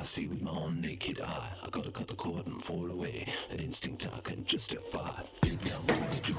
I see with my own naked eye. I gotta cut the cord and fall away. An instinct I can justify. Baby, I'm gonna do.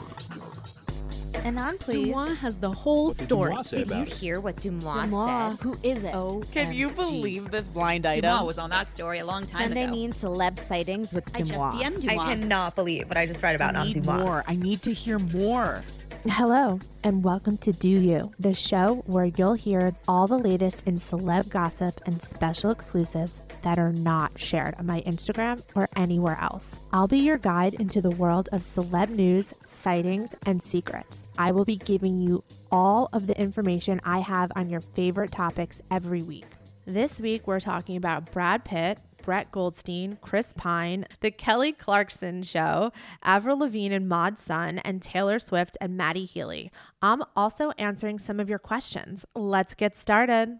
And on, please. Deuxmoi has the whole story. Did you hear what Deuxmoi, Deuxmoi. said? Who is it? Oh, Can you believe this blind item? Deuxmoi was on that story a long time Sunday ago. mean celeb sightings with I just DM'd I cannot believe what I just read about I on need Deuxmoi. more. I need to hear more. Hello, and welcome to Deux U, the show where you'll hear all the latest in celeb gossip and special exclusives that are not shared on my Instagram or anywhere else. I'll be your guide into the world of celeb news, sightings, and secrets. I will be giving you all of the information I have on your favorite topics every week. This week, we're talking about Brad Pitt, Brett Goldstein, Chris Pine, The Kelly Clarkson Show, Avril Lavigne and Mod Sun, and Taylor Swift and Matty Healy. I'm also answering some of your questions. Let's get started.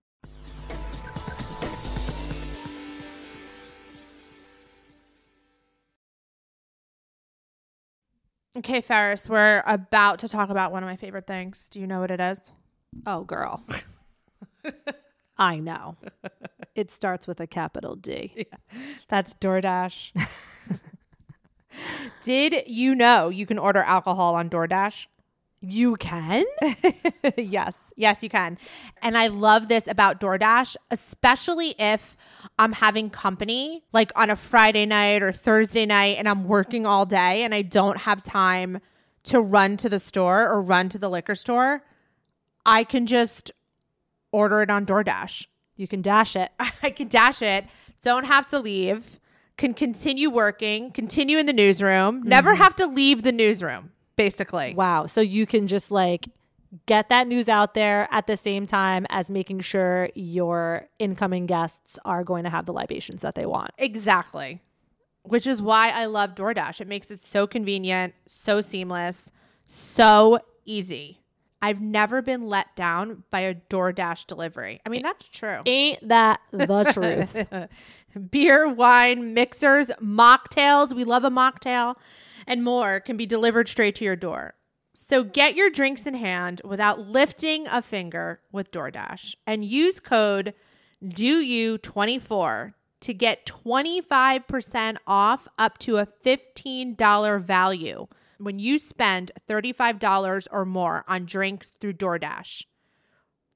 Okay, Ferris, we're about to talk about one of my favorite things. Do you know what it is? Oh, girl. I know. It starts with a capital D. That's DoorDash. Did you know you can order alcohol on DoorDash? You can? yes, yes, you can. And I love this about DoorDash, especially if I'm having company, like on a Friday night or Thursday night, and I'm working all day and I don't have time to run to the store or run to the liquor store. I can just order it on DoorDash. You can dash it. I can dash it, don't have to leave, can continue working, continue in the newsroom, never mm-hmm. have to leave the newsroom, basically. Wow. So you can just like get that news out there at the same time as making sure your incoming guests are going to have the libations that they want. Exactly. Which is why I love DoorDash. It makes it so convenient, so seamless, so easy. I've never been let down by a DoorDash delivery. I mean, that's true. Ain't that the truth? Beer, wine, mixers, mocktails, we love a mocktail, and more can be delivered straight to your door. So get your drinks in hand without lifting a finger with DoorDash and use code DOYOU24 to get 25% off up to a $15 value when you spend $35 or more on drinks through DoorDash.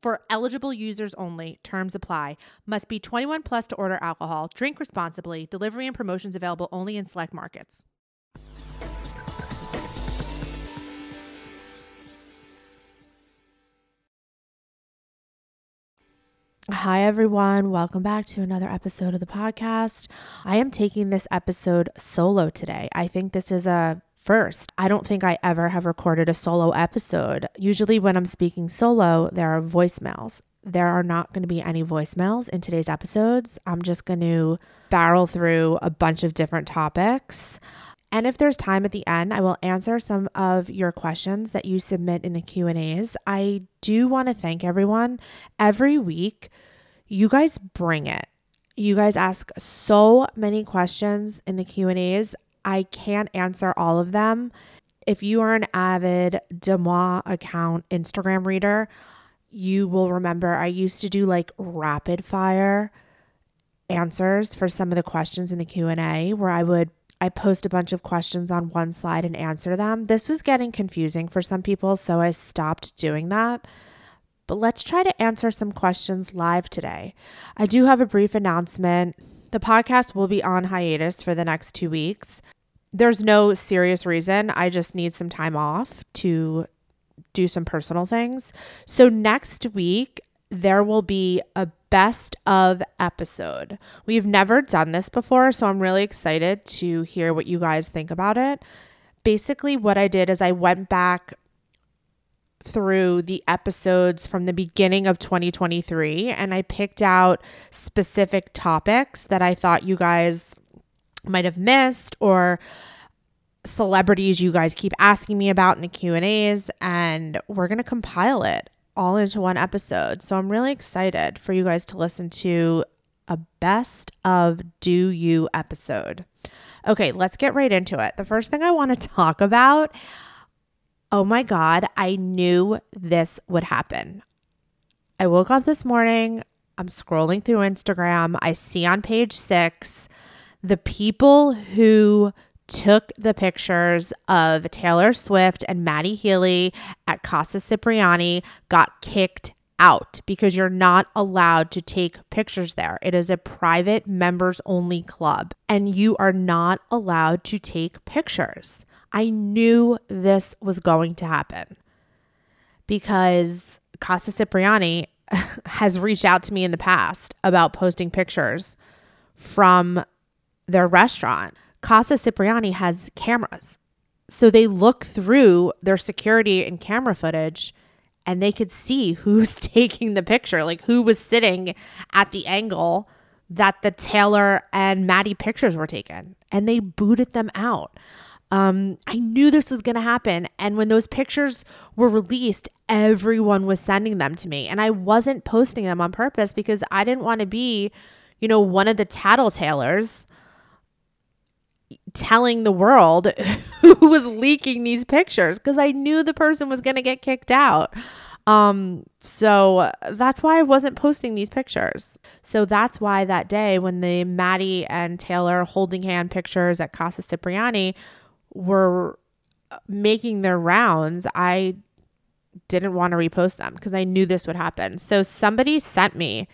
For eligible users only, terms apply. Must be 21 plus to order alcohol. Drink responsibly. Delivery and promotions available only in select markets. Hi, everyone. Welcome back to another episode of the podcast. I am taking this episode solo today. I think this is a first. I don't think I ever have recorded a solo episode. Usually, when I'm speaking solo, there are voicemails. There are not going to be any voicemails in today's episodes. I'm just going to barrel through a bunch of different topics. And if there's time at the end, I will answer some of your questions that you submit in the Q&As. I do want to thank everyone. Every week, you guys bring it. You guys ask so many questions in the Q&As. I can't answer all of them. If you are an avid Deuxmoi account Instagram reader, you will remember I used to do like rapid fire answers for some of the questions in the Q&A where I would I post a bunch of questions on one slide and answer them. This was getting confusing for some people, so I stopped doing that. But let's try to answer some questions live today. I do have a brief announcement. The podcast will be on hiatus for the next 2 weeks. There's no serious reason. I just need some time off to do some personal things. So next week there will be a best of episode. We've never done this before, so I'm really excited to hear what you guys think about it. Basically, what I did is I went back through the episodes from the beginning of 2023 and I picked out specific topics that I thought you guys might have missed or celebrities you guys keep asking me about in the Q&As and we're going to compile it all into one episode. So I'm really excited for you guys to listen to a best of Deux U episode. Okay, let's get right into it. The first thing I want to talk about oh my God, I knew this would happen. I woke up this morning, I'm scrolling through Instagram. I see on page six the people who took the pictures of Taylor Swift and Matty Healy at Casa Cipriani got kicked out because you're not allowed to take pictures there. It is a private members only club and you are not allowed to take pictures. I knew this was going to happen because Casa Cipriani has reached out to me in the past about posting pictures from their restaurant. Casa Cipriani has cameras. So they look through their security and camera footage and they could see who's taking the picture, like who was sitting at the angle that the Taylor and Matty pictures were taken. And they booted them out. Um, I knew this was going to happen. And when those pictures were released, everyone was sending them to me. And I wasn't posting them on purpose because I didn't want to be, you know, one of the tattletales telling the world who was leaking these pictures because I knew the person was going to get kicked out. Um, so that's why I wasn't posting these pictures. So that's why that day when the Matty and Taylor holding hand pictures at Casa Cipriani were making their rounds, I didn't want to repost them because I knew this would happen. So somebody sent me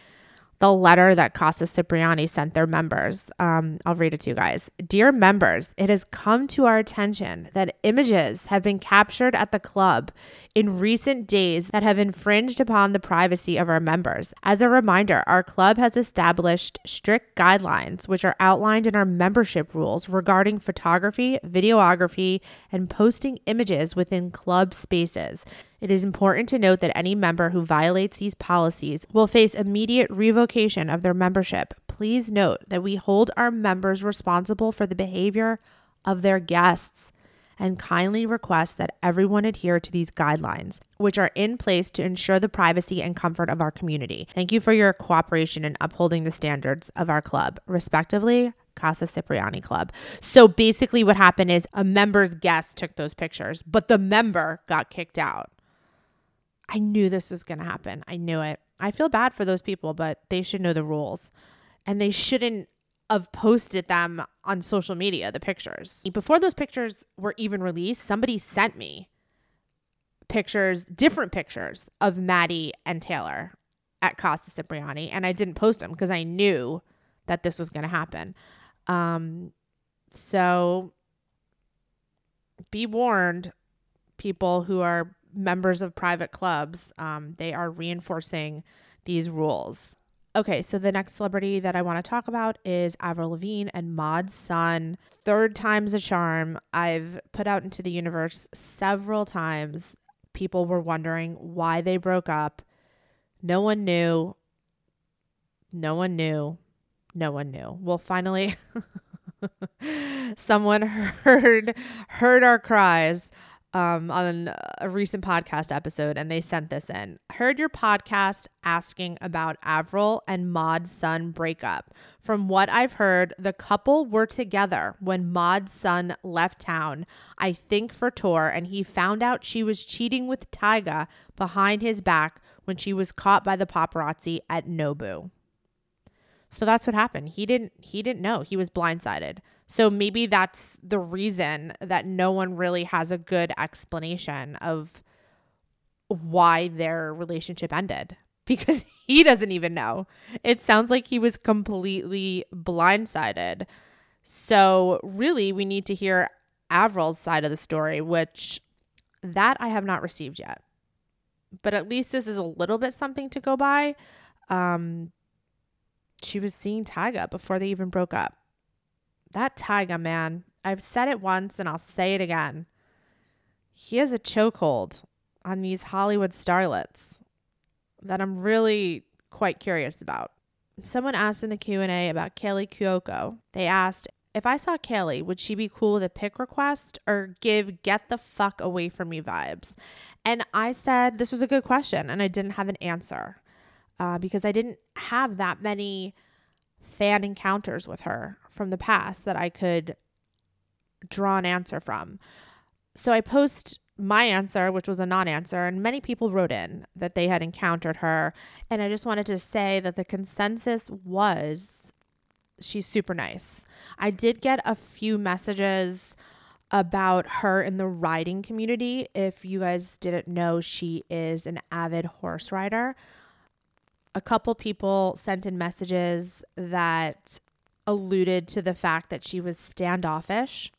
the letter that Casa Cipriani sent their members. Um, I'll read it to you guys. Dear members, it has come to our attention that images have been captured at the club in recent days that have infringed upon the privacy of our members. As a reminder, our club has established strict guidelines which are outlined in our membership rules regarding photography, videography, and posting images within club spaces. It is important to note that any member who violates these policies will face immediate revocation of their membership. Please note that we hold our members responsible for the behavior of their guests and kindly request that everyone adhere to these guidelines, which are in place to ensure the privacy and comfort of our community. Thank you for your cooperation in upholding the standards of our club. Respectively, Casa Cipriani Club. So basically, what happened is a member's guest took those pictures, but the member got kicked out. I knew this was going to happen. I knew it. I feel bad for those people, but they should know the rules and they shouldn't have posted them on social media, the pictures. Before those pictures were even released, somebody sent me pictures, different pictures of Matty and Taylor at Casa Cipriani, and I didn't post them because I knew that this was going to happen. Um, so be warned, people who are members of private clubs, um, they are reinforcing these rules. Okay, so the next celebrity that I want to talk about is Avril Lavigne and Mod Sun. Third time's a charm. I've put out into the universe several times. People were wondering why they broke up. No one knew. No one knew. No one knew. Well, finally, someone heard heard our cries um, on a recent podcast episode, and they sent this in. Heard your podcast asking about Avril and Mod Sun breakup. From what I've heard, the couple were together when Mod Sun left town, I think for tour, and he found out she was cheating with Tyga behind his back when she was caught by the paparazzi at Nobu. So that's what happened. He didn't he didn't know. He was blindsided. So maybe that's the reason that no one really has a good explanation of why their relationship ended because he doesn't even know. It sounds like he was completely blindsided. So, really, we need to hear Avril's side of the story, which that I have not received yet. But at least this is a little bit something to go by. Um, she was seeing Tyga before they even broke up. That Tyga man, I've said it once and I'll say it again. He has a chokehold on these Hollywood starlets that I'm really quite curious about. Someone asked in the Q&A about Kaley Cuoco. They asked, if I saw Kaley, would she be cool with a pick request or give get the fuck away from me vibes? And I said this was a good question and I didn't have an answer uh, because I didn't have that many fan encounters with her from the past that I could draw an answer from. So I post my answer, which was a non answer, and many people wrote in that they had encountered her. And I just wanted to say that the consensus was she's super nice. I did get a few messages about her in the riding community. If you guys didn't know, she is an avid horse rider. A couple people sent in messages that alluded to the fact that she was standoffish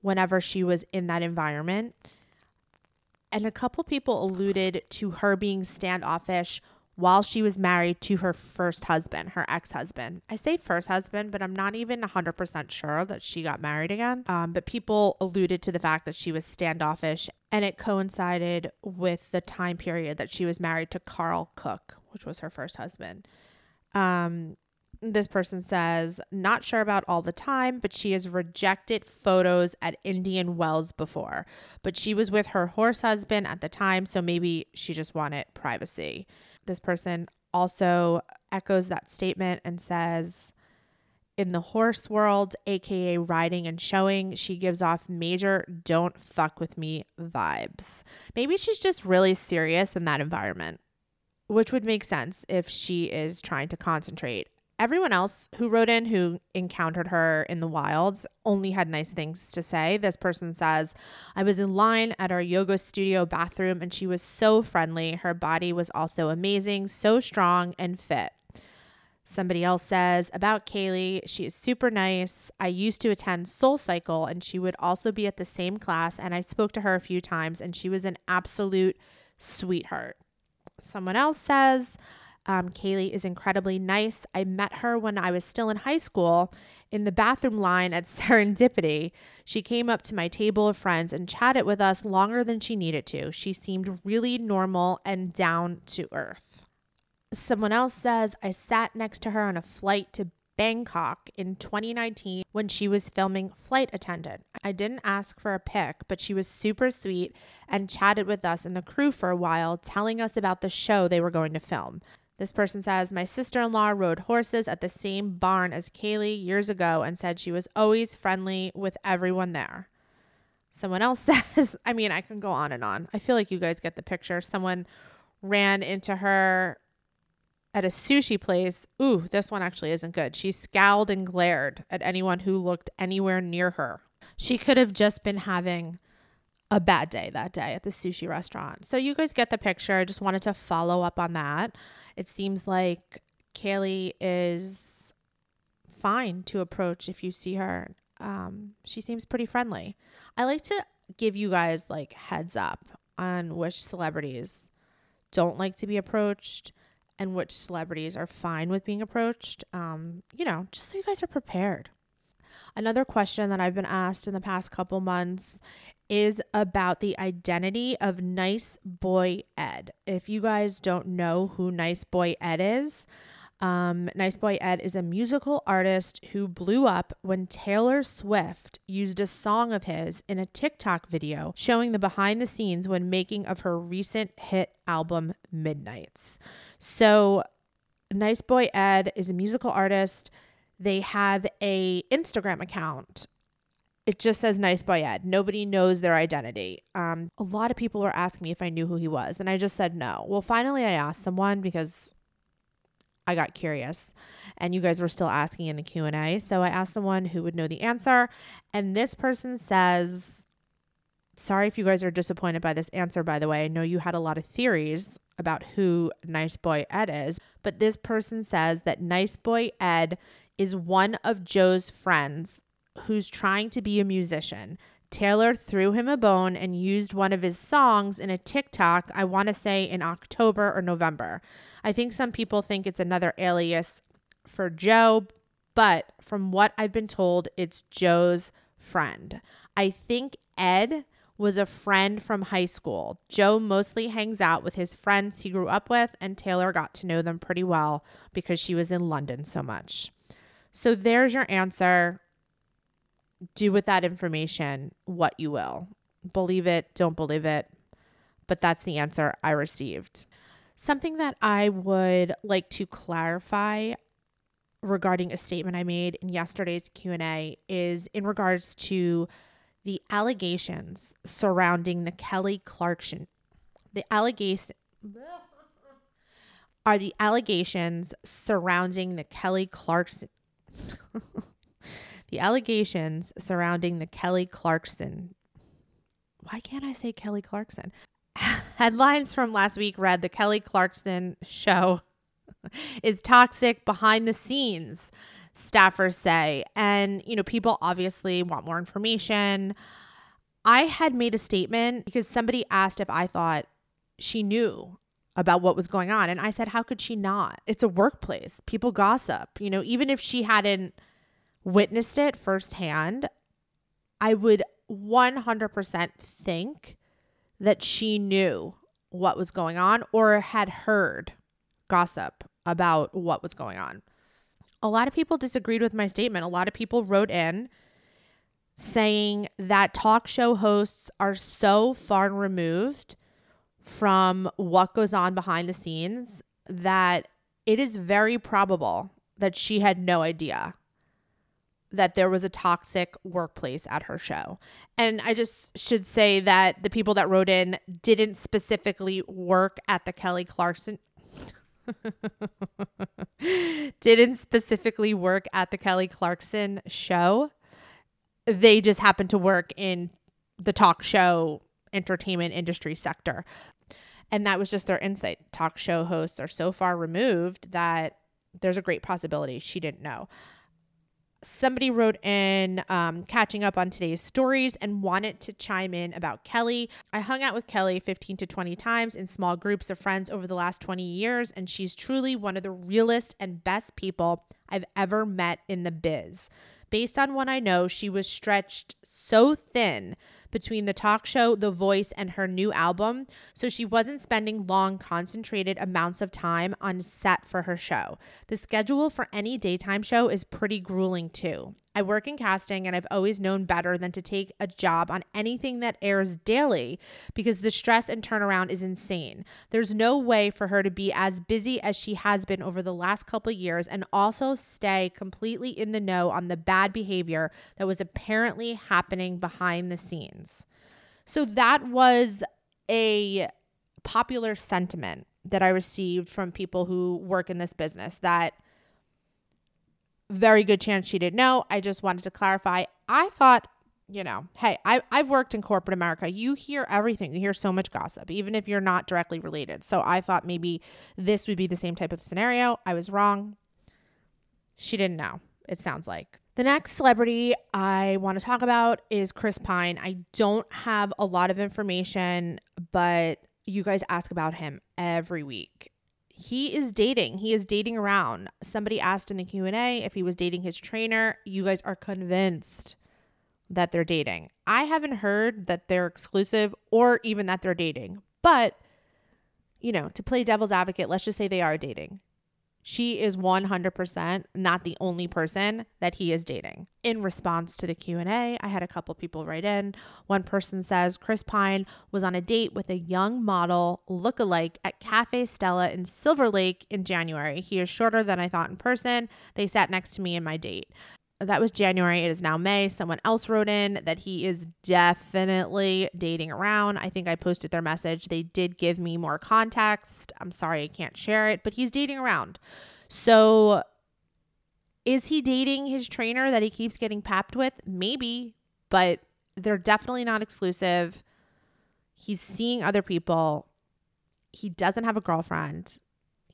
whenever she was in that environment. And a couple people alluded to her being standoffish while she was married to her first husband, her ex husband. I say first husband, but I'm not even 100% sure that she got married again. Um, but people alluded to the fact that she was standoffish, and it coincided with the time period that she was married to Karl Cook, which was her first husband. Um, this person says, not sure about all the time, but she has rejected photos at Indian Wells before. But she was with her horse husband at the time, so maybe she just wanted privacy. This person also echoes that statement and says, in the horse world, aka riding and showing, she gives off major don't fuck with me vibes. Maybe she's just really serious in that environment, which would make sense if she is trying to concentrate everyone else who wrote in who encountered her in the wilds only had nice things to say. This person says, I was in line at our yoga studio bathroom and she was so friendly. Her body was also amazing, so strong and fit. Somebody else says about Kaley, she is super nice. I used to attend Soul Cycle and she would also be at the same class. And I spoke to her a few times and she was an absolute sweetheart. Someone else says, um, Kaley is incredibly nice. I met her when I was still in high school in the bathroom line at Serendipity. She came up to my table of friends and chatted with us longer than she needed to. She seemed really normal and down to earth. Someone else says, I sat next to her on a flight to Bangkok in 2019 when she was filming Flight Attendant. I didn't ask for a pic, but she was super sweet and chatted with us and the crew for a while, telling us about the show they were going to film. This person says, My sister in law rode horses at the same barn as Kaley years ago and said she was always friendly with everyone there. Someone else says, I mean, I can go on and on. I feel like you guys get the picture. Someone ran into her at a sushi place. Ooh, this one actually isn't good. She scowled and glared at anyone who looked anywhere near her. She could have just been having a bad day that day at the sushi restaurant. So you guys get the picture. I just wanted to follow up on that. It seems like Kaley is fine to approach if you see her. Um, she seems pretty friendly. I like to give you guys like heads up on which celebrities don't like to be approached and which celebrities are fine with being approached. Um, you know, just so you guys are prepared. Another question that I've been asked in the past couple months is about the identity of Nice Boy Ed. If you guys don't know who Nice Boy Ed is, um, nice Boy Ed is a musical artist who blew up when Taylor Swift used a song of his in a TikTok video showing the behind the scenes when making of her recent hit album Midnights. So, Nice Boy Ed is a musical artist. They have a Instagram account it just says nice boy ed. Nobody knows their identity. Um, a lot of people were asking me if i knew who he was and i just said no. Well finally i asked someone because i got curious and you guys were still asking in the q&a so i asked someone who would know the answer and this person says sorry if you guys are disappointed by this answer by the way. I know you had a lot of theories about who nice boy ed is but this person says that nice boy ed is one of joe's friends who's trying to be a musician. Taylor threw him a bone and used one of his songs in a TikTok, I want to say in October or November. I think some people think it's another alias for Joe, but from what I've been told, it's Joe's friend. I think Ed was a friend from high school. Joe mostly hangs out with his friends he grew up with, and Taylor got to know them pretty well because she was in London so much. So there's your answer. Do with that information what you will. Believe it, don't believe it. But that's the answer I received. Something that I would like to clarify regarding a statement I made in yesterday's Q&A is in regards to the allegations surrounding the Kelly Clarkson the allegation are the allegations surrounding the Kelly Clarkson the allegations surrounding the Kelly Clarkson why can't I say Kelly Clarkson? Headlines from last week read the Kelly Clarkson show is toxic behind the scenes, staffers say. And, you know, people obviously want more information. I had made a statement because somebody asked if I thought she knew about what was going on. And I said, how could she not? It's a workplace. People gossip. You know, even if she hadn't witnessed it firsthand, I would 100% think that she knew what was going on or had heard gossip about what was going on. A lot of people disagreed with my statement. A lot of people wrote in saying that talk show hosts are so far removed from what goes on behind the scenes that it is very probable that she had no idea that there was a toxic workplace at her show. And I just should say that the people that wrote in didn't specifically work at the Kelly Clarkson didn't specifically work at the Kelly Clarkson show. They just happened to work in the talk show entertainment industry sector. And that was just their insight. Talk show hosts are so far removed that there's a great possibility she didn't know somebody wrote in um, catching up on today's stories and wanted to chime in about Kelly. I hung out with Kelly 15 to 20 times in small groups of friends over the last 20 years, and she's truly one of the realest and best people I've ever met in the biz. Based on what I know, she was stretched so thin between the talk show, The Voice, and her new album, so she wasn't spending long, concentrated amounts of time on set for her show. The schedule for any daytime show is pretty grueling too. I work in casting and I've always known better than to take a job on anything that airs daily because the stress and turnaround is insane. There's no way for her to be as busy as she has been over the last couple years and also stay completely in the know on the bad behavior that was apparently happening behind the scenes. So that was a popular sentiment that I received from people who work in this business that very good chance she didn't know. I just wanted to clarify. I thought, you know, hey, I, I've worked in corporate America. You hear everything. You hear so much gossip, even if you're not directly related. So I thought maybe this would be the same type of scenario. I was wrong. She didn't know, it sounds like. The next celebrity I want to talk about is Chris Pine. I don't have a lot of information, but you guys ask about him every week he is dating. He is dating around. Somebody asked in the Q&A if he was dating his trainer. You guys are convinced that they're dating. I haven't heard that they're exclusive or even that they're dating. But you know, to play devil's advocate, let's just say they are dating she is 100% not the only person that he is dating. In response to the q&a i had a couple people write in. One person says chris pine was on a date with a young model look-alike at cafe stella in silver lake in january. He is shorter than i thought in person. They sat next to me in my date that was January. It is now May. Someone else wrote in that he is definitely dating around. I think I posted their message. They did give me more context. I'm sorry I can't share it, but he's dating around. So is he dating his trainer that he keeps getting papped with? Maybe, but they're definitely not exclusive. He's seeing other people. He doesn't have a girlfriend.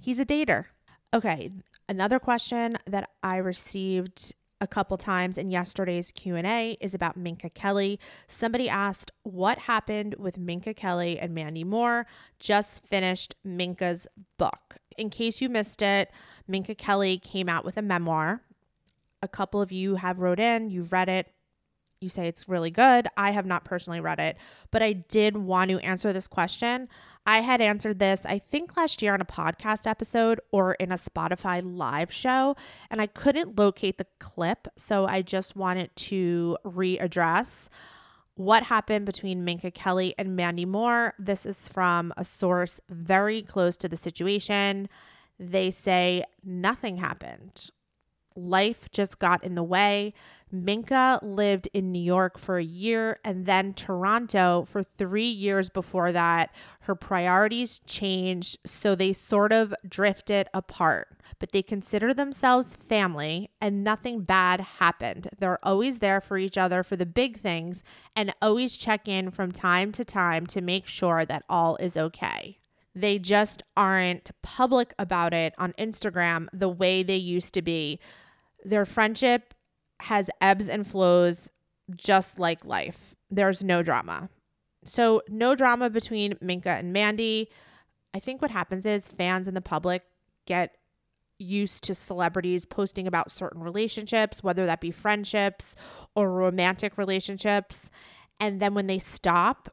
He's a dater. Okay, another question that I received a couple times in yesterday's Q&A is about Minka Kelly. Somebody asked what happened with Minka Kelly and Mandy Moore. Just finished Minka's book. In case you missed it, Minka Kelly came out with a memoir. A couple of you have wrote in, you've read it. You say it's really good. I have not personally read it, but I did want to answer this question. I had answered this, I think, last year on a podcast episode or in a Spotify live show, and I couldn't locate the clip. So I just wanted to readdress what happened between Minka Kelly and Mandy Moore. This is from a source very close to the situation. They say nothing happened life just got in the way. Minka lived in New York for a year and then Toronto for three years before that. Her priorities changed, so they sort of drifted apart. But they consider themselves family and nothing bad happened. They're always there for each other for the big things and always check in from time to time to make sure that all is okay they just aren't public about it on Instagram the way they used to be their friendship has ebbs and flows just like life. There's no drama. So, no drama between Minka and Mandy. I think what happens is fans and the public get used to celebrities posting about certain relationships, whether that be friendships or romantic relationships. And then when they stop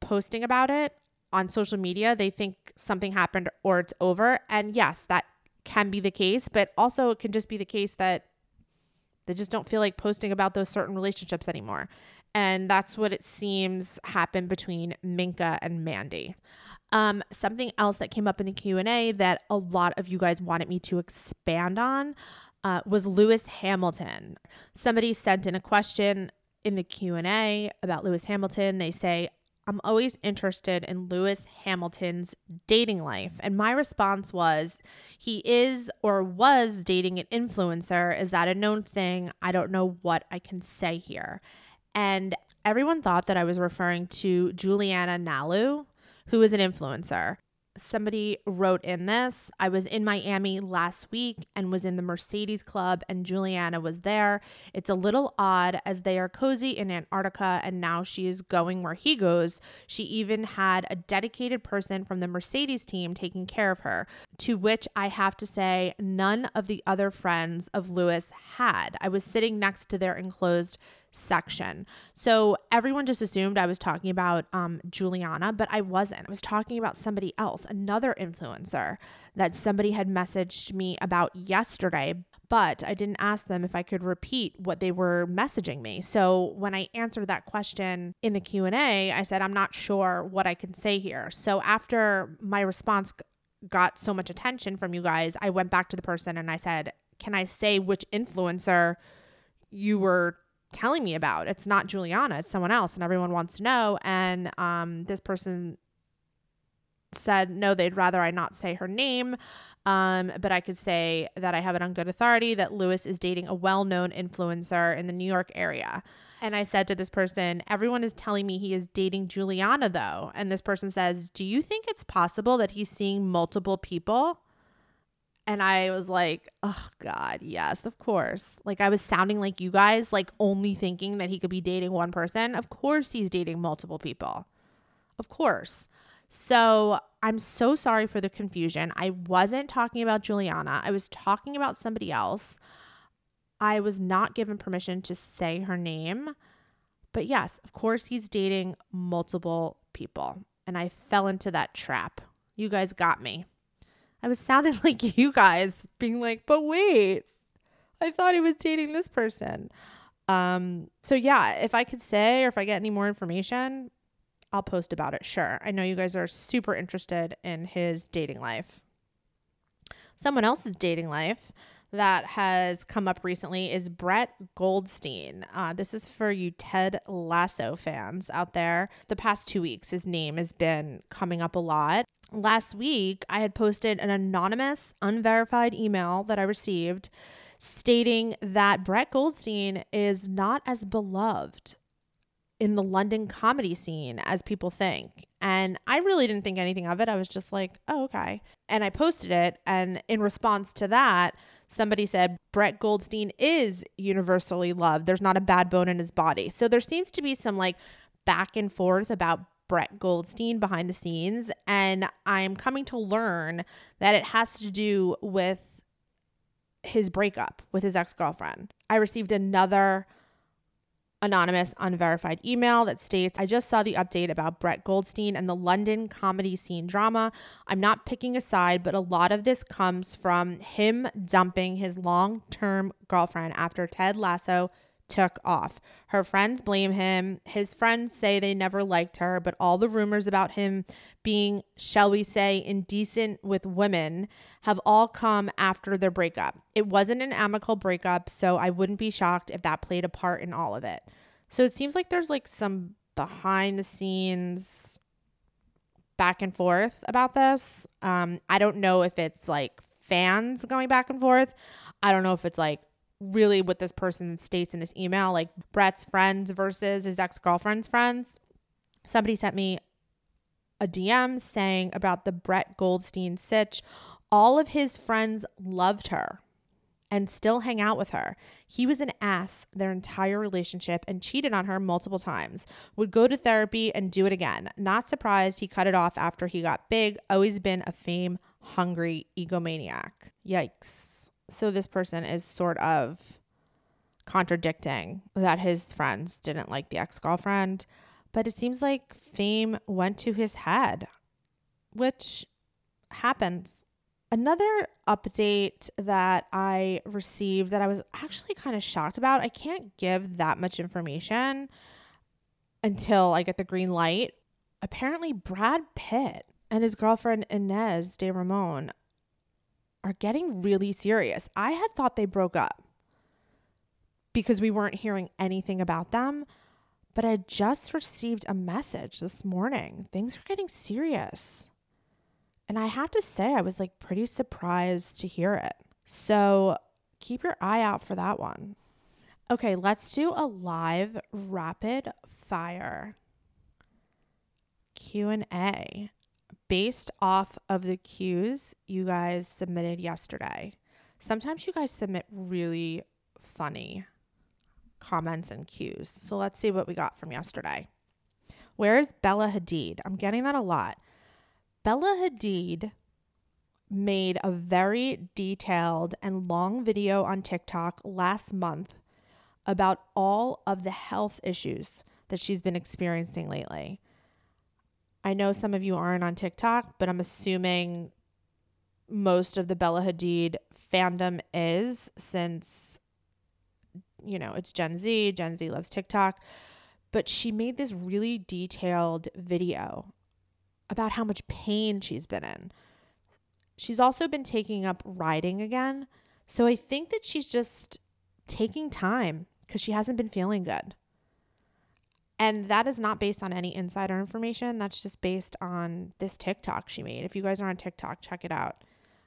posting about it on social media, they think something happened or it's over. And yes, that can be the case, but also it can just be the case that they just don't feel like posting about those certain relationships anymore. And that's what it seems happened between Minka and Mandy. Um, something else that came up in the Q&A that a lot of you guys wanted me to expand on uh, was Lewis Hamilton. Somebody sent in a question in the Q&A about Lewis Hamilton. They say, I'm always interested in Lewis Hamilton's dating life. And my response was, he is or was dating an influencer. Is that a known thing? I don't know what I can say here. And everyone thought that I was referring to Juliana Nalu, who is an influencer somebody wrote in this. I was in Miami last week and was in the Mercedes Club, and Juliana was there. It's a little odd as they are cozy in Antarctica, and now she is going where he goes. She even had a dedicated person from the Mercedes team taking care of her, to which I have to say, none of the other friends of Lewis had. I was sitting next to their enclosed section. So everyone just assumed I was talking about um, Juliana, but I wasn't. I was talking about somebody else, another influencer that somebody had messaged me about yesterday. But I didn't ask them if I could repeat what they were messaging me. So when I answered that question in the Q&A, I said I'm not sure what I can say here. So after my response got so much attention from you guys, I went back to the person and I said, "Can I say which influencer you were telling me about. It's not Juliana, it's someone else, and everyone wants to know. And um, this person said no, they'd rather I not say her name, um, but I could say that I have it on good authority that Lewis is dating a well known influencer in the New York area. And I said to this person, everyone is telling me he is dating Juliana though. And this person says, Do you think it's possible that he's seeing multiple people? And I was like, oh God, yes, of course. Like I was sounding like you guys, like only thinking that he could be dating one person. Of course he's dating multiple people. Of course. So I'm so sorry for the confusion. I wasn't talking about Juliana, I was talking about somebody else. I was not given permission to say her name. But yes, of course, he's dating multiple people. And I fell into that trap. You guys got me. I was sounding like you guys being like, but wait, I thought he was dating this person. Um, so yeah, if I could say or if I get any more information, I'll post about it. Sure. I know you guys are super interested in his dating life. Someone else's dating life that has come up recently is Brett Goldstein. Uh, this is for you Ted Lasso fans out there. The past two weeks, his name has been coming up a lot last week, I had posted an anonymous, unverified email that I received stating that Brett Goldstein is not as beloved in the London comedy scene as people think. And I really didn't think anything of it. I was just like, oh, okay. And I posted it. And in response to that, somebody said, Brett Goldstein is universally loved. There's not a bad bone in his body. So there seems to be some like back and forth about Brett Goldstein behind the scenes. And I'm coming to learn that it has to do with his breakup with his ex girlfriend. I received another anonymous, unverified email that states I just saw the update about Brett Goldstein and the London comedy scene drama. I'm not picking a side, but a lot of this comes from him dumping his long term girlfriend after Ted Lasso took off. Her friends blame him. His friends say they never liked her, but all the rumors about him being, shall we say, indecent with women have all come after their breakup. It wasn't an amicable breakup, so I wouldn't be shocked if that played a part in all of it. So it seems like there's like some behind the scenes back and forth about this. Um, I don't know if it's like fans going back and forth. I don't know if it's like really what this person states in this email, like Brett's friends versus his ex girlfriend's friends. Somebody sent me a DM saying about the Brett Goldstein sitch. All of his friends loved her and still hang out with her. He was an ass their entire relationship and cheated on her multiple times. Would go to therapy and do it again. Not surprised he cut it off after he got big. Always been a fame hungry egomaniac. Yikes. So this person is sort of contradicting that his friends didn't like the ex girlfriend, but it seems like fame went to his head, which happens. Another update that I received that I was actually kind of shocked about, I can't give that much information until I get the green light. Apparently, Brad Pitt and his girlfriend Inez de Ramon are getting really serious. I had thought they broke up because we weren't hearing anything about them, but I just received a message this morning. Things are getting serious. And I have to say, I was like pretty surprised to hear it. So keep your eye out for that one. Okay, let's do a live rapid fire Q&A based off of the cues you guys submitted yesterday. Sometimes you guys submit really funny comments and cues. So let's see what we got from yesterday. Where is Bella Hadid? I'm getting that a lot. Bella Hadid made a very detailed and long video on TikTok last month about all of the health issues that she's been experiencing lately. I know some of you aren't on TikTok, but I'm assuming most of the Bella Hadid fandom is since you know, it's Gen Z, Gen Z loves TikTok, but she made this really detailed video about how much pain she's been in. She's also been taking up writing again. So I think that she's just taking time because she hasn't been feeling good. And that is not based on any insider information. That's just based on this TikTok she made. If you guys are on TikTok, check it out.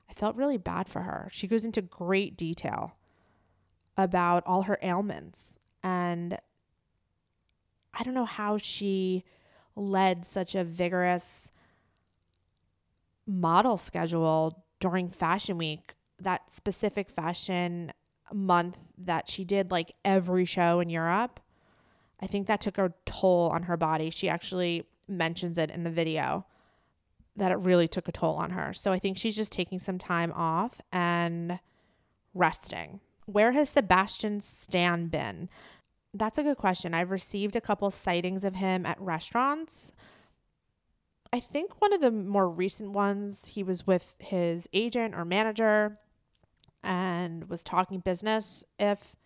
I felt really bad for her. She goes into great detail about all her ailments. And I don't know how she led such a vigorous model schedule during fashion week, that specific fashion month that she did like every show in Europe. I think that took a toll on her body. She actually mentions it in the video that it really took a toll on her. So I think she's just taking some time off and resting. Where has Sebastian Stan been? That's a good question. I've received a couple sightings of him at restaurants. I think one of the more recent ones, he was with his agent or manager and was talking business, if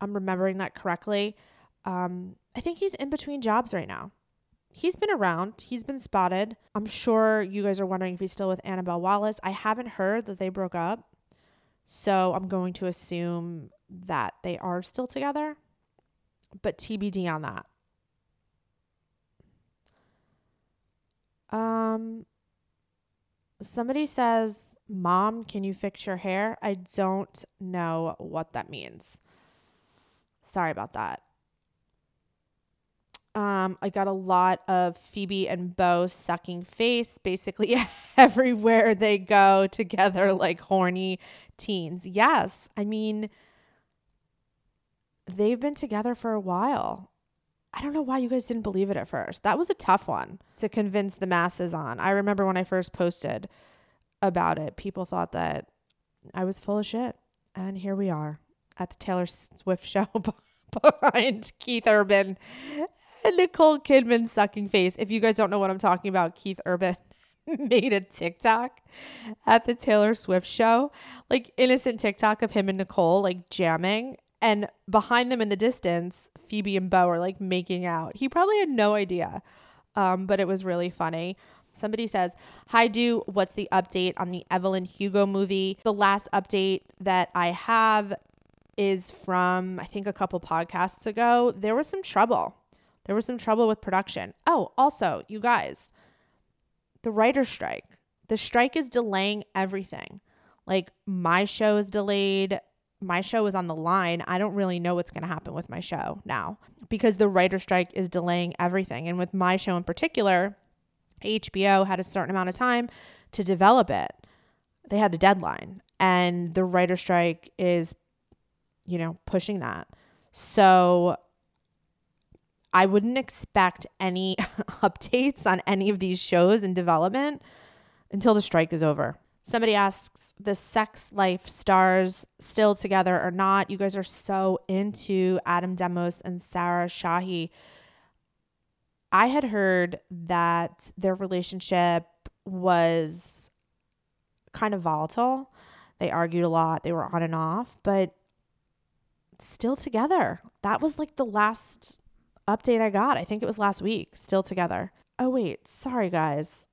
I'm remembering that correctly. Um, I think he's in between jobs right now. He's been around, he's been spotted. I'm sure you guys are wondering if he's still with Annabelle Wallis. I haven't heard that they broke up. So I'm going to assume that they are still together, but TBD on that. Um, somebody says, Mom, can you fix your hair? I don't know what that means. Sorry about that. Um, I got a lot of Phoebe and Bo sucking face basically everywhere they go together like horny teens. Yes, I mean, they've been together for a while. I don't know why you guys didn't believe it at first. That was a tough one to convince the masses on. I remember when I first posted about it, people thought that I was full of shit. And here we are at the Taylor Swift show behind Keith Urban Nicole Kidman sucking face. If you guys don't know what I'm talking about, Keith Urban made a TikTok at the Taylor Swift show, like innocent TikTok of him and Nicole like jamming. And behind them in the distance, Phoebe and Bo are like making out. He probably had no idea, um, but it was really funny. Somebody says, Hi, do what's the update on the Evelyn Hugo movie? The last update that I have is from, I think, a couple podcasts ago. There was some trouble. There was some trouble with production. Oh, also, you guys, the writer's strike. The strike is delaying everything. Like, my show is delayed. My show is on the line. I don't really know what's going to happen with my show now because the writer strike is delaying everything. And with my show in particular, HBO had a certain amount of time to develop it. They had a deadline, and the writer strike is, you know, pushing that. So I wouldn't expect any updates on any of these shows in development until the strike is over. Somebody asks, the sex life stars still together or not? You guys are so into Adam Demos and Sarah Shahi. I had heard that their relationship was kind of volatile. They argued a lot, they were on and off, but still together. That was like the last update I got. I think it was last week, still together. Oh, wait, sorry, guys.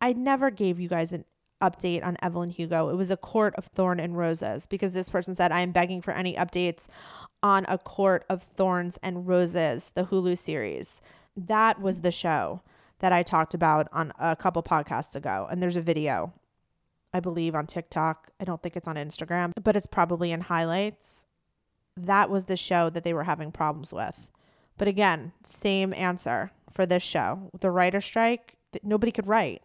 I never gave you guys an update on Evelyn Hugo. It was a court of thorn and roses because this person said, I am begging for any updates on a court of thorns and roses, the Hulu series. That was the show that I talked about on a couple podcasts ago. And there's a video, I believe, on TikTok. I don't think it's on Instagram, but it's probably in highlights. That was the show that they were having problems with. But again, same answer for this show. The writer strike, nobody could write.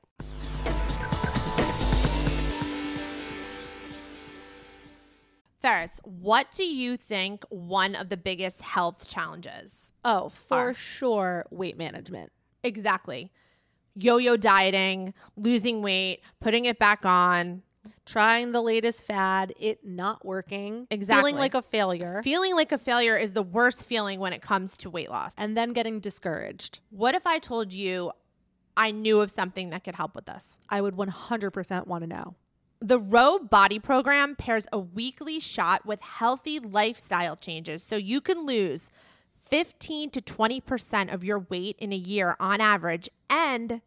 Ferris, what do you think one of the biggest health challenges? Oh, for Are. sure, weight management. Exactly. Yo yo dieting, losing weight, putting it back on, Trying the latest fad, it not working. Exactly. Feeling like a failure. feeling like a failure is the worst feeling when it comes to weight loss. and then getting discouraged. What if I told you I knew of something that could help with this? I would 100% want to know. The Ro Body Program pairs a weekly shot with healthy lifestyle changes so you can lose 15 to 20% of your weight in a year on average and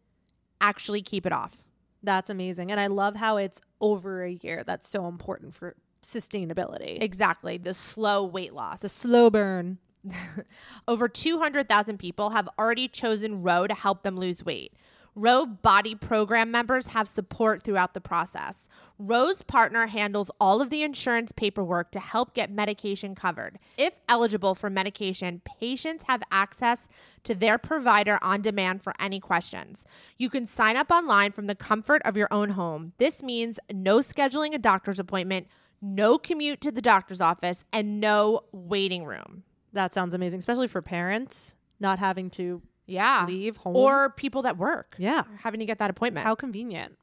actually keep it off. That's amazing. And I love how it's over a year. That's so important for sustainability. Exactly, the slow weight loss. the slow burn. Over 200,000 people have already chosen Ro to help them lose weight. Ro Body Program members have support throughout the process. Ro's partner handles all of the insurance paperwork to help get medication covered. If eligible for medication, patients have access to their provider on demand for any questions. You can sign up online from the comfort of your own home. This means no scheduling a doctor's appointment, no commute to the doctor's office, and no waiting room. That sounds amazing, especially for parents not having to Yeah. leave home. Or people that work. Yeah. Having to get that appointment. How convenient.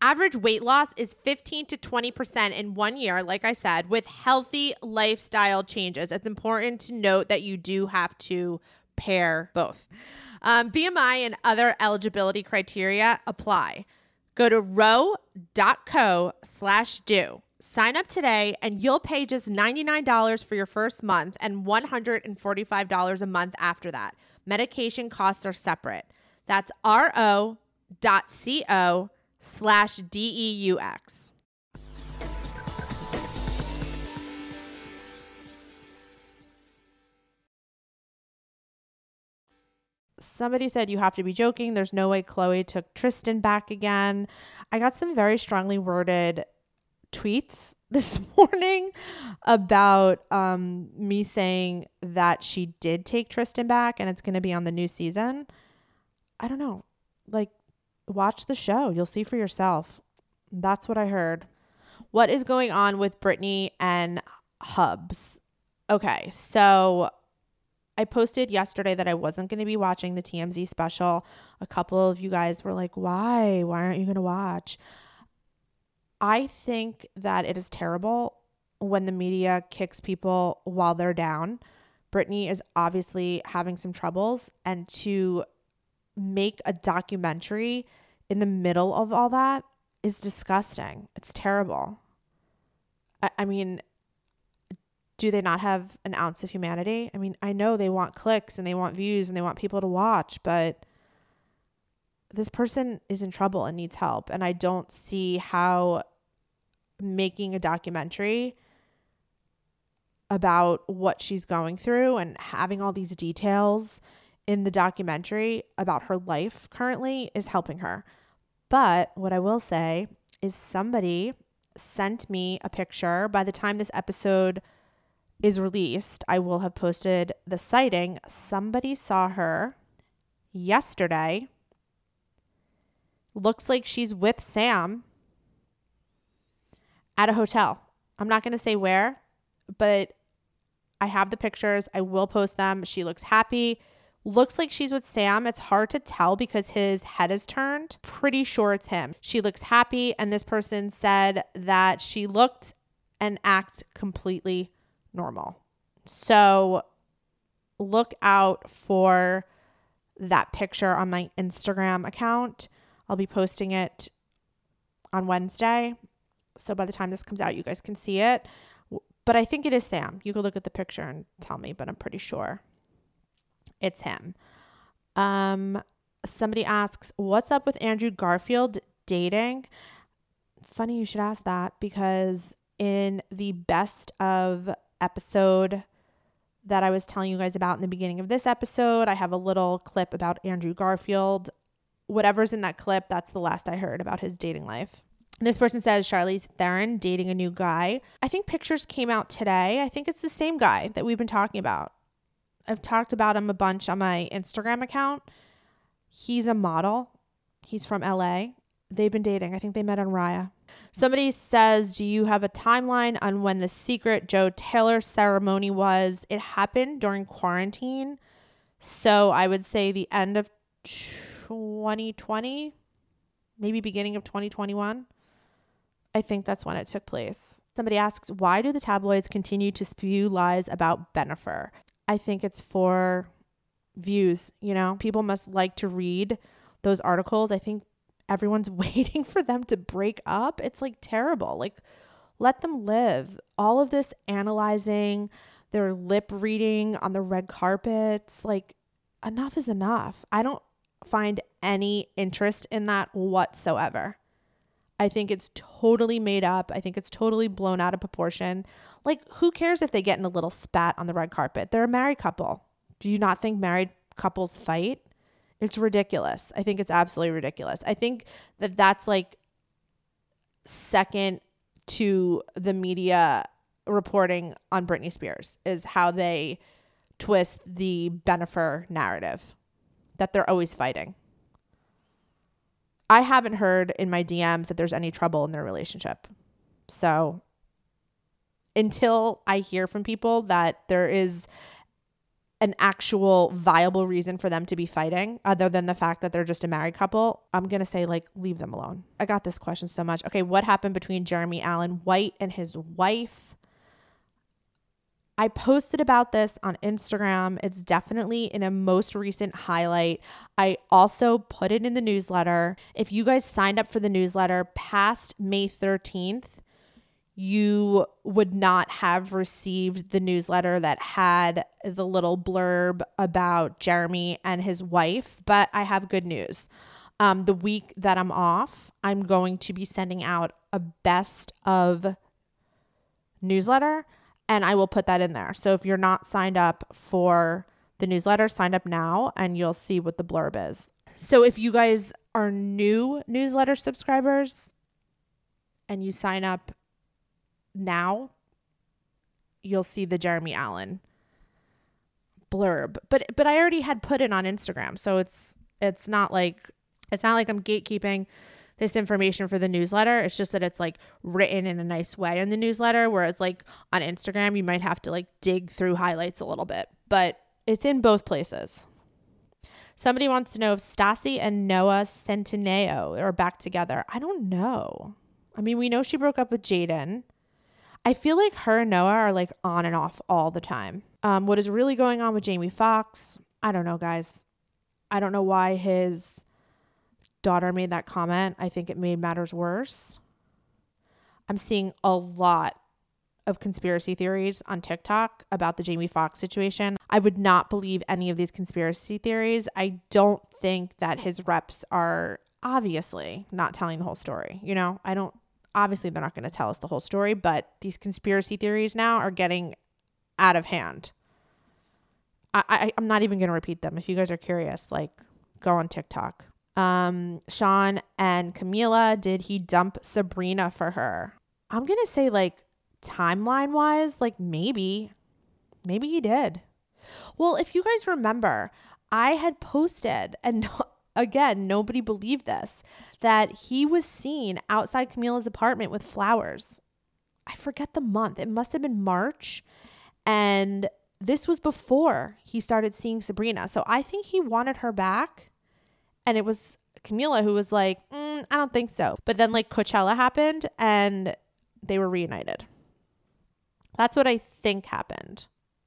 Average weight loss is 15 to 20% in one year, like I said, with healthy lifestyle changes. It's important to note that you do have to pair both. Um, BMI and other eligibility criteria apply. Go to ro.co slash deux. Sign up today and you'll pay just $99 for your first month and $145 a month after that. Medication costs are separate. That's ro.co slash D-E-U-X. Somebody said you have to be joking. There's no way Khloé took Tristan back again. I got some very strongly worded tweets this morning about um, me saying that she did take Tristan back and it's going to be on the new season. I don't know. Like, watch the show. You'll see for yourself. That's what I heard. What is going on with Britney and Hubs? Okay, so I posted yesterday that I wasn't going to be watching the TMZ special. A couple of you guys were like, why? Why aren't you going to watch? I think that it is terrible when the media kicks people while they're down Britney is obviously having some troubles, and to make a documentary in the middle of all that is disgusting. It's terrible. I, I mean, do they not have an ounce of humanity? I mean, I know they want clicks and they want views and they want people to watch, but this person is in trouble and needs help. And I don't see how making a documentary about what she's going through and having all these details in the documentary about her life currently is helping her. But what I will say is somebody sent me a picture. By the time this episode is released, I will have posted the sighting. Somebody saw her yesterday. Looks like she's with Sam at a hotel. I'm not going to say where, but I have the pictures. I will post them. She looks happy. Looks like she's with Sam. It's hard to tell because his head is turned. Pretty sure it's him. She looks happy, and this person said that she looked and act completely normal. So look out for that picture on my Instagram account. I'll be posting it on Wednesday. So by the time this comes out, you guys can see it. But I think it is Sam. You can look at the picture and tell me, but I'm pretty sure it's him. Um, somebody asks, "What's up with Andrew Garfield dating?" Funny you should ask that because in the best of episode that I was telling you guys about in the beginning of this episode, I have a little clip about Andrew Garfield. Whatever's in that clip, that's the last I heard about his dating life. This person says Charlize Theron dating a new guy. I think pictures came out today. I think it's the same guy that we've been talking about. I've talked about him a bunch on my Instagram account. He's a model. He's from LA. They've been dating. I think they met on Raya. Somebody says, Do you have a timeline on when the secret Joe Taylor ceremony was? It happened during quarantine. So I would say the end of 2020, maybe beginning of 2021. I think that's when it took place. Somebody asks, Why do the tabloids continue to spew lies about Bennifer? I think it's for views, you know? People must like to read those articles. I think everyone's waiting for them to break up. It's like terrible. Like let them live. All of this analyzing, their lip reading on the red carpets, like enough is enough. I don't find any interest in that whatsoever. I think it's totally made up. I think it's totally blown out of proportion. Like, who cares if they get in a little spat on the red carpet? They're a married couple. Do you not think married couples fight? It's ridiculous. I think it's absolutely ridiculous. I think that that's like second to the media reporting on Britney Spears is how they twist the Bennifer narrative that they're always fighting. I haven't heard in my DMs that there's any trouble in their relationship. So until I hear from people that there is an actual viable reason for them to be fighting other than the fact that they're just a married couple, I'm going to say, like, leave them alone. I got this question so much. Okay, what happened between Jeremy Allen White and his wife? I posted about this on Instagram. It's definitely in a most recent highlight. I also put it in the newsletter. If you guys signed up for the newsletter past May 13th, you would not have received the newsletter that had the little blurb about Jeremy and his wife. But I have good news. Um, the week that I'm off, I'm going to be sending out a best of newsletter and I will put that in there. So if you're not signed up for the newsletter, sign up now and you'll see what the blurb is. So if you guys are new newsletter subscribers and you sign up now, you'll see the Jeremy Allen blurb. But but I already had put it on Instagram, so it's it's not like it's not like I'm gatekeeping this information for the newsletter. It's just that it's like written in a nice way in the newsletter, whereas like on Instagram, you might have to like dig through highlights a little bit, but it's in both places. Somebody wants to know if Stassi and Noah Centineo are back together. I don't know. I mean, we know she broke up with Jaden. I feel like her and Noah are like on and off all the time. Um, what is really going on with Jamie Foxx? I don't know, guys. I don't know why his daughter made that comment. I think it made matters worse. I'm seeing a lot of conspiracy theories on TikTok about the Jamie Foxx situation. I would not believe any of these conspiracy theories. I don't think that his reps are obviously not telling the whole story. You know, I don't, obviously, they're not going to tell us the whole story, but these conspiracy theories now are getting out of hand. I, I, I'm not even going to repeat them. If you guys are curious, like, go on TikTok. Um, Shawn and Camila, did he dump Sabrina for her? I'm going to say, like, timeline wise, like, maybe. Maybe he did. Well, if you guys remember, I had posted, and no, again, nobody believed this, that he was seen outside Camila's apartment with flowers. I forget the month. It must have been March. And this was before he started seeing Sabrina. So I think he wanted her back. And it was Camila who was like, mm, I don't think so. But then, like, Coachella happened and they were reunited. That's what I think happened.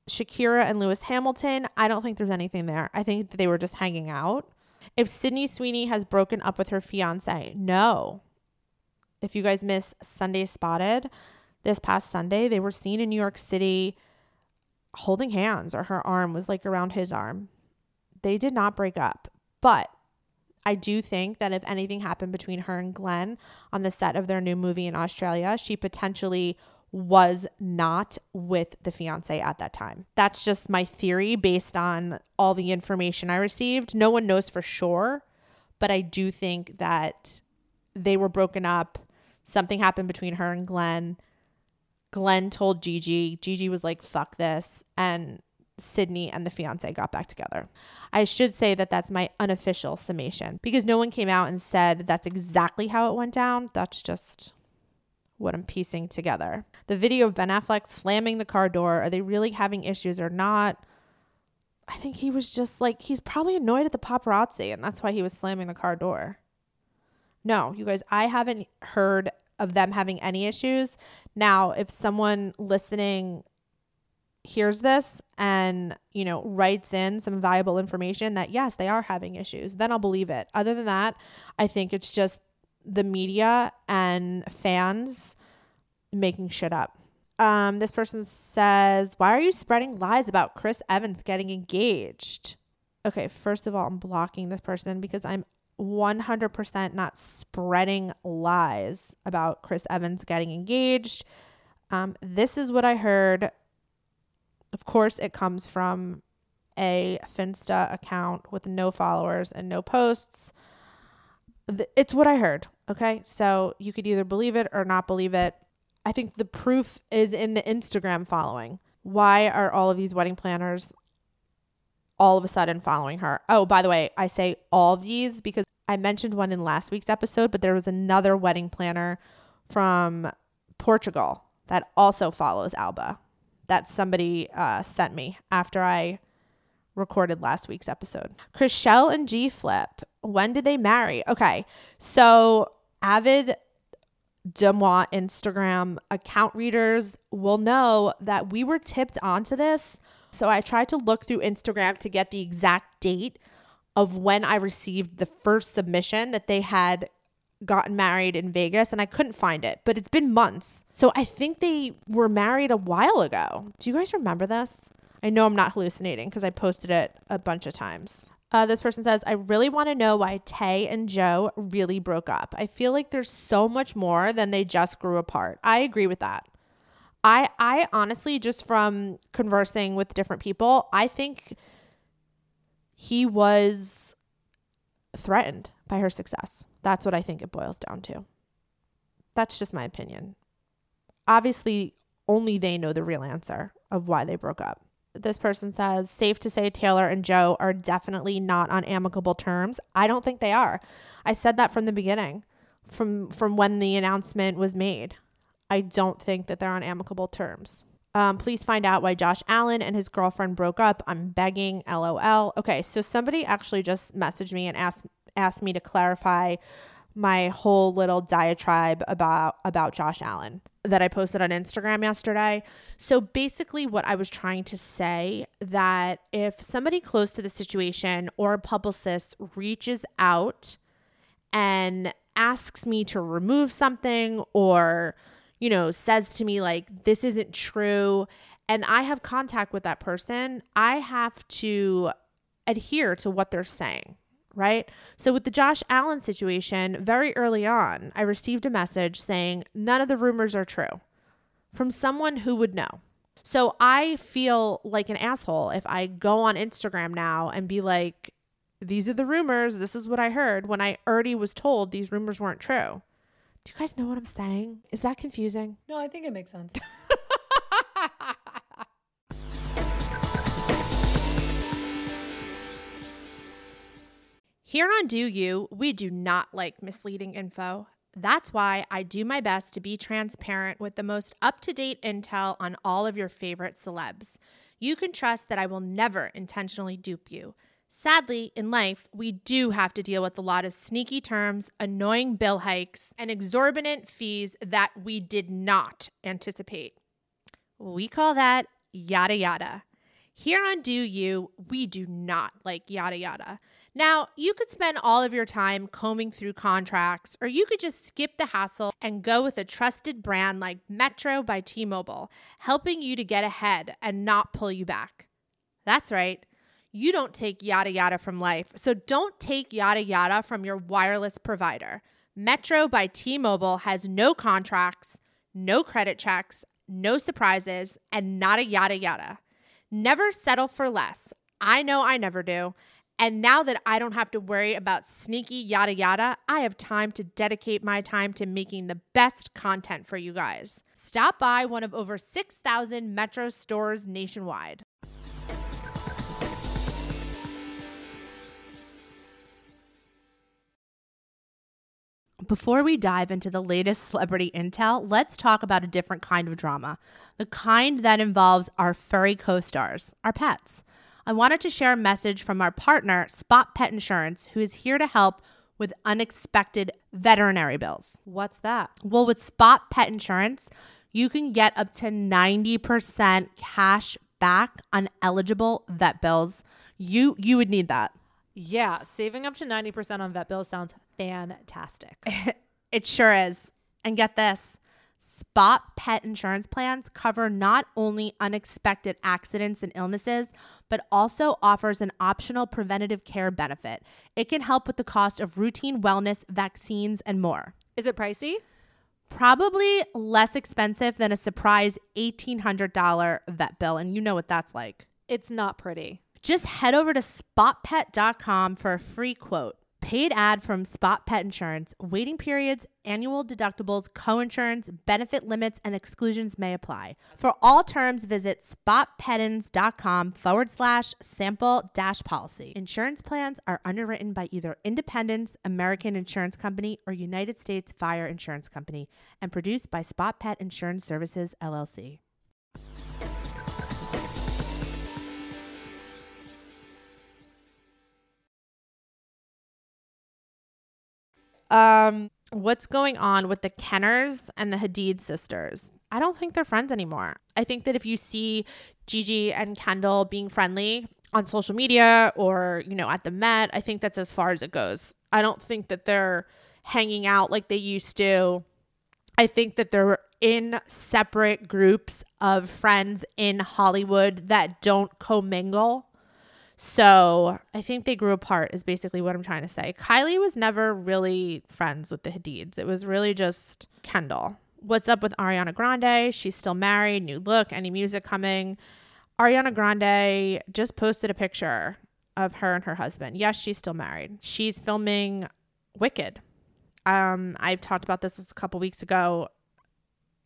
Shakira and Lewis Hamilton, I don't think there's anything there. I think they were just hanging out. If Sydney Sweeney has broken up with her fiance, no. If you guys miss Sunday Spotted, this past Sunday, they were seen in New York City holding hands, or her arm was like around his arm. They did not break up. But I do think that if anything happened between her and Glen on the set of their new movie in Australia, she potentially was not with the fiance at that time. That's just my theory based on all the information I received. No one knows for sure, but I do think that they were broken up. Something happened between her and Glen. Glen told Gigi. Gigi was like, fuck this. And Sydney and the fiance got back together. I should say that that's my unofficial summation because no one came out and said that's exactly how it went down. That's just what I'm piecing together. The video of Ben Affleck slamming the car door, are they really having issues or not? I think he was just like, he's probably annoyed at the paparazzi, and that's why he was slamming the car door. No, you guys, I haven't heard of them having any issues. Now, if someone listening hears this and, you know, writes in some valuable information that yes, they are having issues, then I'll believe it. Other than that, I think it's just the media and fans making shit up. Um, this person says, Why are you spreading lies about Chris Evans getting engaged? Okay, first of all, I'm blocking this person because I'm 100% not spreading lies about Chris Evans getting engaged. Um, this is what I heard. Of course, it comes from a Finsta account with no followers and no posts. It's what I heard. Okay. So you could either believe it or not believe it. I think the proof is in the Instagram following. Why are all of these wedding planners all of a sudden following her? Oh, by the way, I say all these because I mentioned one in last week's episode, but there was another wedding planner from Portugal that also follows Alba that somebody uh, sent me after I recorded last week's episode. Chrishell and G Flip, when did they marry? Okay, so avid Deuxmoi Instagram account readers will know that we were tipped onto this. So I tried to look through Instagram to get the exact date of when I received the first submission that they had gotten married in Vegas and I couldn't find it, but it's been months. So I think they were married a while ago. Do you guys remember this? I know I'm not hallucinating because I posted it a bunch of times. Uh, this person says, I really want to know why Tay and Joe really broke up. I feel like there's so much more than they just grew apart. I agree with that. I I honestly just from conversing with different people, I think he was threatened by her success. That's what I think it boils down to. That's just my opinion. Obviously, only they know the real answer of why they broke up this person says, safe to say Taylor and Joe are definitely not on amicable terms. I don't think they are. I said that from the beginning, from from when the announcement was made. I don't think that they're on amicable terms. Um, please find out why Josh Allen and his girlfriend broke up. I'm begging. LOL. Okay, so somebody actually just messaged me and asked asked me to clarify my whole little diatribe about about Josh Allen that I posted on Instagram yesterday. So basically what I was trying to say that if somebody close to the situation or a publicist reaches out and asks me to remove something or you know says to me like this isn't true and I have contact with that person, I have to adhere to what they're saying right? So, with the Josh Allen situation, very early on, I received a message saying none of the rumors are true from someone who would know. So, I feel like an asshole if I go on Instagram now and be like, these are the rumors, this is what I heard, when I already was told these rumors weren't true. Do you guys know what I'm saying? Is that confusing? No, I think it makes sense. Here on Deux U, we do not like misleading info. That's why I do my best to be transparent with the most up to date intel on all of your favorite celebs. You can trust that I will never intentionally dupe you. Sadly, in life, we do have to deal with a lot of sneaky terms, annoying bill hikes, and exorbitant fees that we did not anticipate. We call that yada yada. Here on Deux U, we do not like yada yada. Now, you could spend all of your time combing through contracts, or you could just skip the hassle and go with a trusted brand like Metro by T Mobile, helping you to get ahead and not pull you back. That's right. You don't take yada yada from life, so don't take yada yada from your wireless provider. Metro by T Mobile has no contracts, no credit checks, no surprises, and not a yada yada. Never settle for less. I know I never do. And now that I don't have to worry about sneaky yada yada, I have time to dedicate my time to making the best content for you guys. Stop by one of over 6,000 Metro stores nationwide. Before we dive into the latest celebrity intel, let's talk about a different kind of drama the kind that involves our furry co stars, our pets. I wanted to share a message from our partner, Spot Pet Insurance, who is here to help with unexpected veterinary bills. What's that? Well, with Spot Pet Insurance, you can get up to 90% cash back on eligible vet bills. You you would need that. Yeah, saving up to 90% on vet bills sounds fantastic. It sure is. And get this Spot pet insurance plans cover not only unexpected accidents and illnesses, but also offers an optional preventative care benefit. It can help with the cost of routine wellness, vaccines, and more. Is it pricey? Probably less expensive than a surprise $1,800 vet bill. And you know what that's like. It's not pretty. Just head over to spotpet.com for a free quote. Paid ad from Spot Pet Insurance. Waiting periods, annual deductibles, coinsurance, benefit limits, and exclusions may apply. For all terms, visit spotpetins.com forward slash sample dash policy. Insurance plans are underwritten by either Independence American Insurance Company or United States Fire Insurance Company and produced by Spot Pet Insurance Services, LLC. Um what's going on with the Jenners and the Hadid sisters. I don't think they're friends anymore. I think that if you see Gigi and Kendall being friendly on social media or, you know, at the Met, I think that's as far as it goes. I don't think that they're hanging out like they used to. I think that they're in separate groups of friends in Hollywood that don't commingle. So I think they grew apart, is basically what I'm trying to say. Kylie was never really friends with the Hadids, it was really just Kendall. What's up with Ariana Grande? She's still married, new look, any music coming. Ariana Grande just posted a picture of her and her husband. Yes, she's still married. She's filming Wicked. Um, I talked about this a couple weeks ago.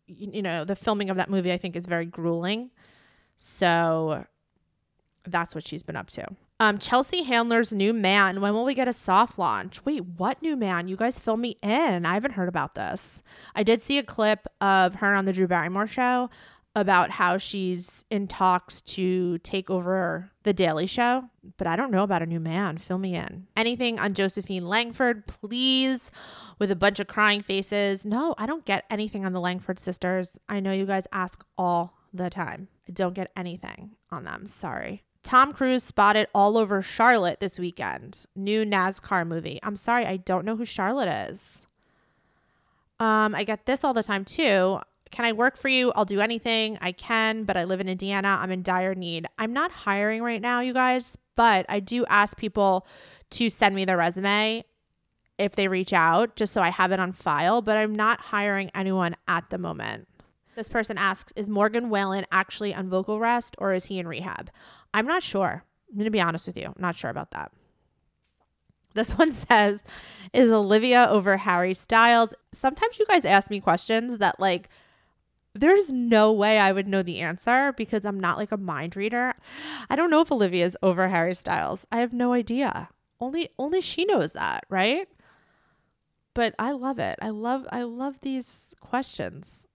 You, you know, the filming of that movie I think is very grueling. So that's what she's been up to. Um, Chelsea Handler's new man. When will we get a soft launch? Wait, what new man? You guys fill me in. I haven't heard about this. I did see a clip of her on the Drew Barrymore show. about how she's in talks to take over The Daily Show, but I don't know about a new man. Fill me in. Anything on Josephine Langford, please, with a bunch of crying faces. No, I don't get anything on the Langford sisters. I know you guys ask all the time. I don't get anything on them. Sorry. Tom Cruise spotted all over Charlotte this weekend. New NASCAR movie. I'm sorry, I don't know who Charlotte is. Um, I get this all the time too. Can I work for you? I'll do anything I can, but I live in Indiana. I'm in dire need. I'm not hiring right now, you guys, but I do ask people to send me their resume if they reach out, just so I have it on file, but I'm not hiring anyone at the moment. This person asks Is Morgan Wallen actually on vocal rest or is he in rehab? I'm not sure. I'm going to be honest with you. I'm not sure about that. This one says, Is Olivia over Harry Styles? Sometimes you guys ask me questions that, like, there's no way I would know the answer because I'm not like a mind reader. I don't know if Olivia's over Harry Styles. I have no idea. Only only she knows that, right? But I love it. I love I love these questions.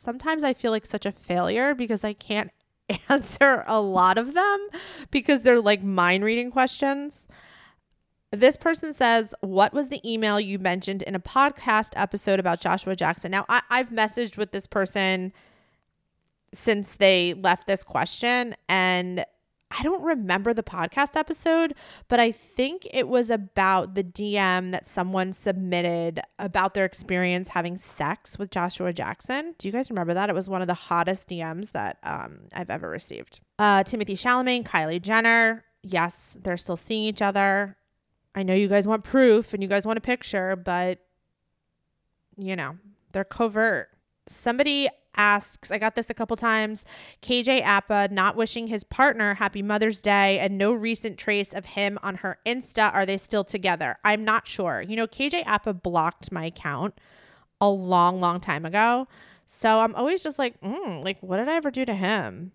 Sometimes I feel like such a failure because I can't answer a lot of them because they're like mind reading questions. This person says, What was the email you mentioned in a podcast episode about Joshua Jackson? Now, I, I've messaged with this person since they left this question, and I don't remember the podcast episode, but I think it was about the DM that someone submitted about their experience having sex with Joshua Jackson. Do you guys remember that? It was one of the hottest DMs that um, I've ever received. Uh, Timothée Chalamet, Kylie Jenner. Yes, they're still seeing each other. I know you guys want proof and you guys want a picture, but you know, they're covert. Somebody asks, I got this a couple times, KJ Apa not wishing his partner happy Mother's Day and no recent trace of him on her Insta. Are they still together? I'm not sure. You know, KJ Apa blocked my account a long, long time ago. So I'm always just like, mm, like, what did I ever do to him?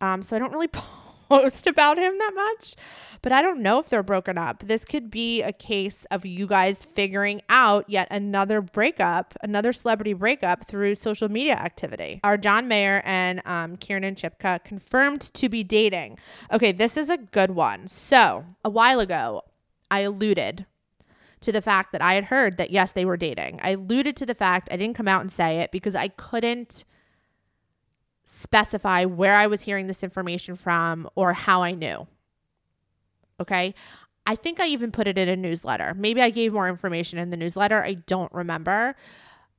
Um, so I don't really post about him that much, but I don't know if they're broken up. This could be a case of you guys figuring out yet another breakup, another celebrity breakup through social media activity. Are John Mayer and um, Kiernan confirmed to be dating? Okay, this is a good one. So a while ago, I alluded to the fact that I had heard that yes, they were dating. I alluded to the fact I didn't come out and say it because I couldn't specify where I was hearing this information from or how I knew. Okay. I think I even put it in a newsletter. Maybe I gave more information in the newsletter. I don't remember.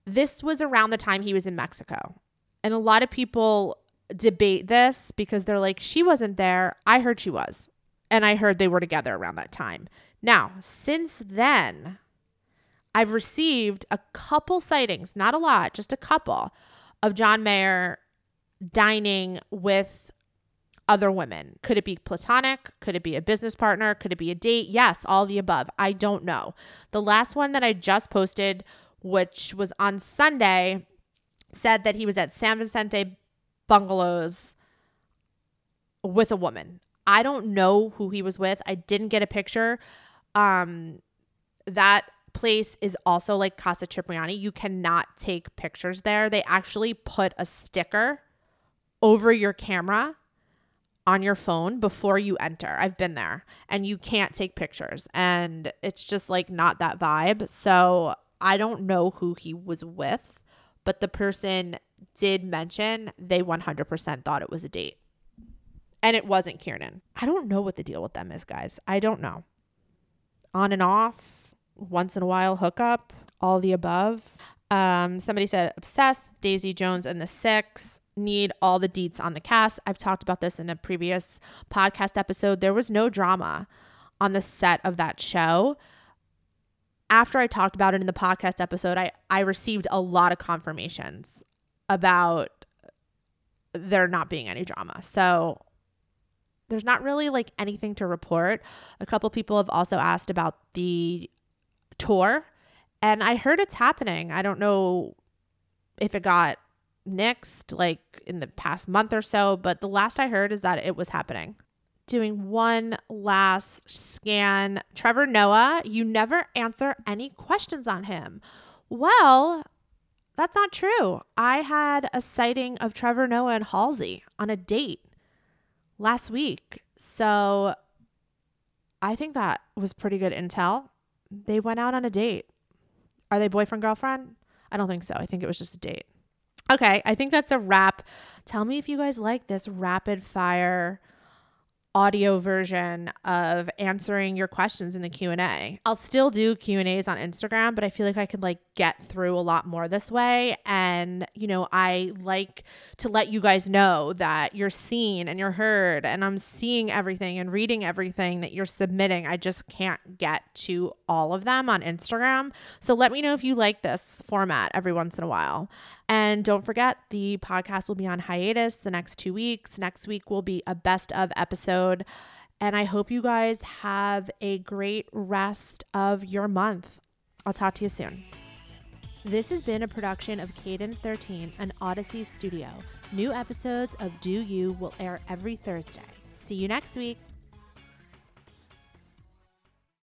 This was around the time he was in Mexico. And a lot of people debate this because they're like, she wasn't there. I heard she was. And I heard they were together around that time. Now, since then, I've received a couple sightings, not a lot, just a couple, of John Mayer dining with other women. Could it be platonic? Could it be a business partner? Could it be a date? Yes, all the above. I don't know. The last one that I just posted, which was on Sunday, said that he was at San Vicente Bungalows with a woman. I don't know who he was with. I didn't get a picture. Um that place is also like Casa Cipriani. You cannot take pictures there. They actually put a sticker over your camera on your phone before you enter. I've been there and you can't take pictures and it's just like not that vibe. So I don't know who he was with, but the person did mention they 100% thought it was a date. And it wasn't Kiernan. I don't know what the deal with them is, guys. I don't know. On and off, once in a while hookup, all the above. Um, somebody said obsessed, Daisy Jones and the Six need all the deets on the cast. I've talked about this in a previous podcast episode. There was no drama on the set of that show. After I talked about it in the podcast episode, I, I received a lot of confirmations about there not being any drama. So there's not really like anything to report. A couple people have also asked about the tour, and I heard it's happening. I don't know if it got nixed like in the past month or so, but the last I heard is that it was happening. Doing one last scan. Trevor Noah, you never answer any questions on him. Well, That's not true. I had a sighting of Trevor Noah and Halsey on a date last week. So I think that was pretty good intel. They went out on a date. Are they boyfriend, girlfriend? I don't think so. I think it was just a date. Okay, I think that's a wrap. Tell me if you guys like this rapid fire audio version of answering your questions in the Q&A. I'll still do Q&As on Instagram, but I feel like I could like get through a lot more this way and you know, I like to let you guys know that you're seen and you're heard and I'm seeing everything and reading everything that you're submitting. I just can't get to all of them on Instagram. So let me know if you like this format every once in a while. And don't forget, the podcast will be on hiatus the next two weeks. Next week will be a best of episode. And I hope you guys have a great rest of your month. I'll talk to you soon. This has been a production of Cadence 13, and Audacy studio. New episodes of Deux U will air every Thursday. See you next week.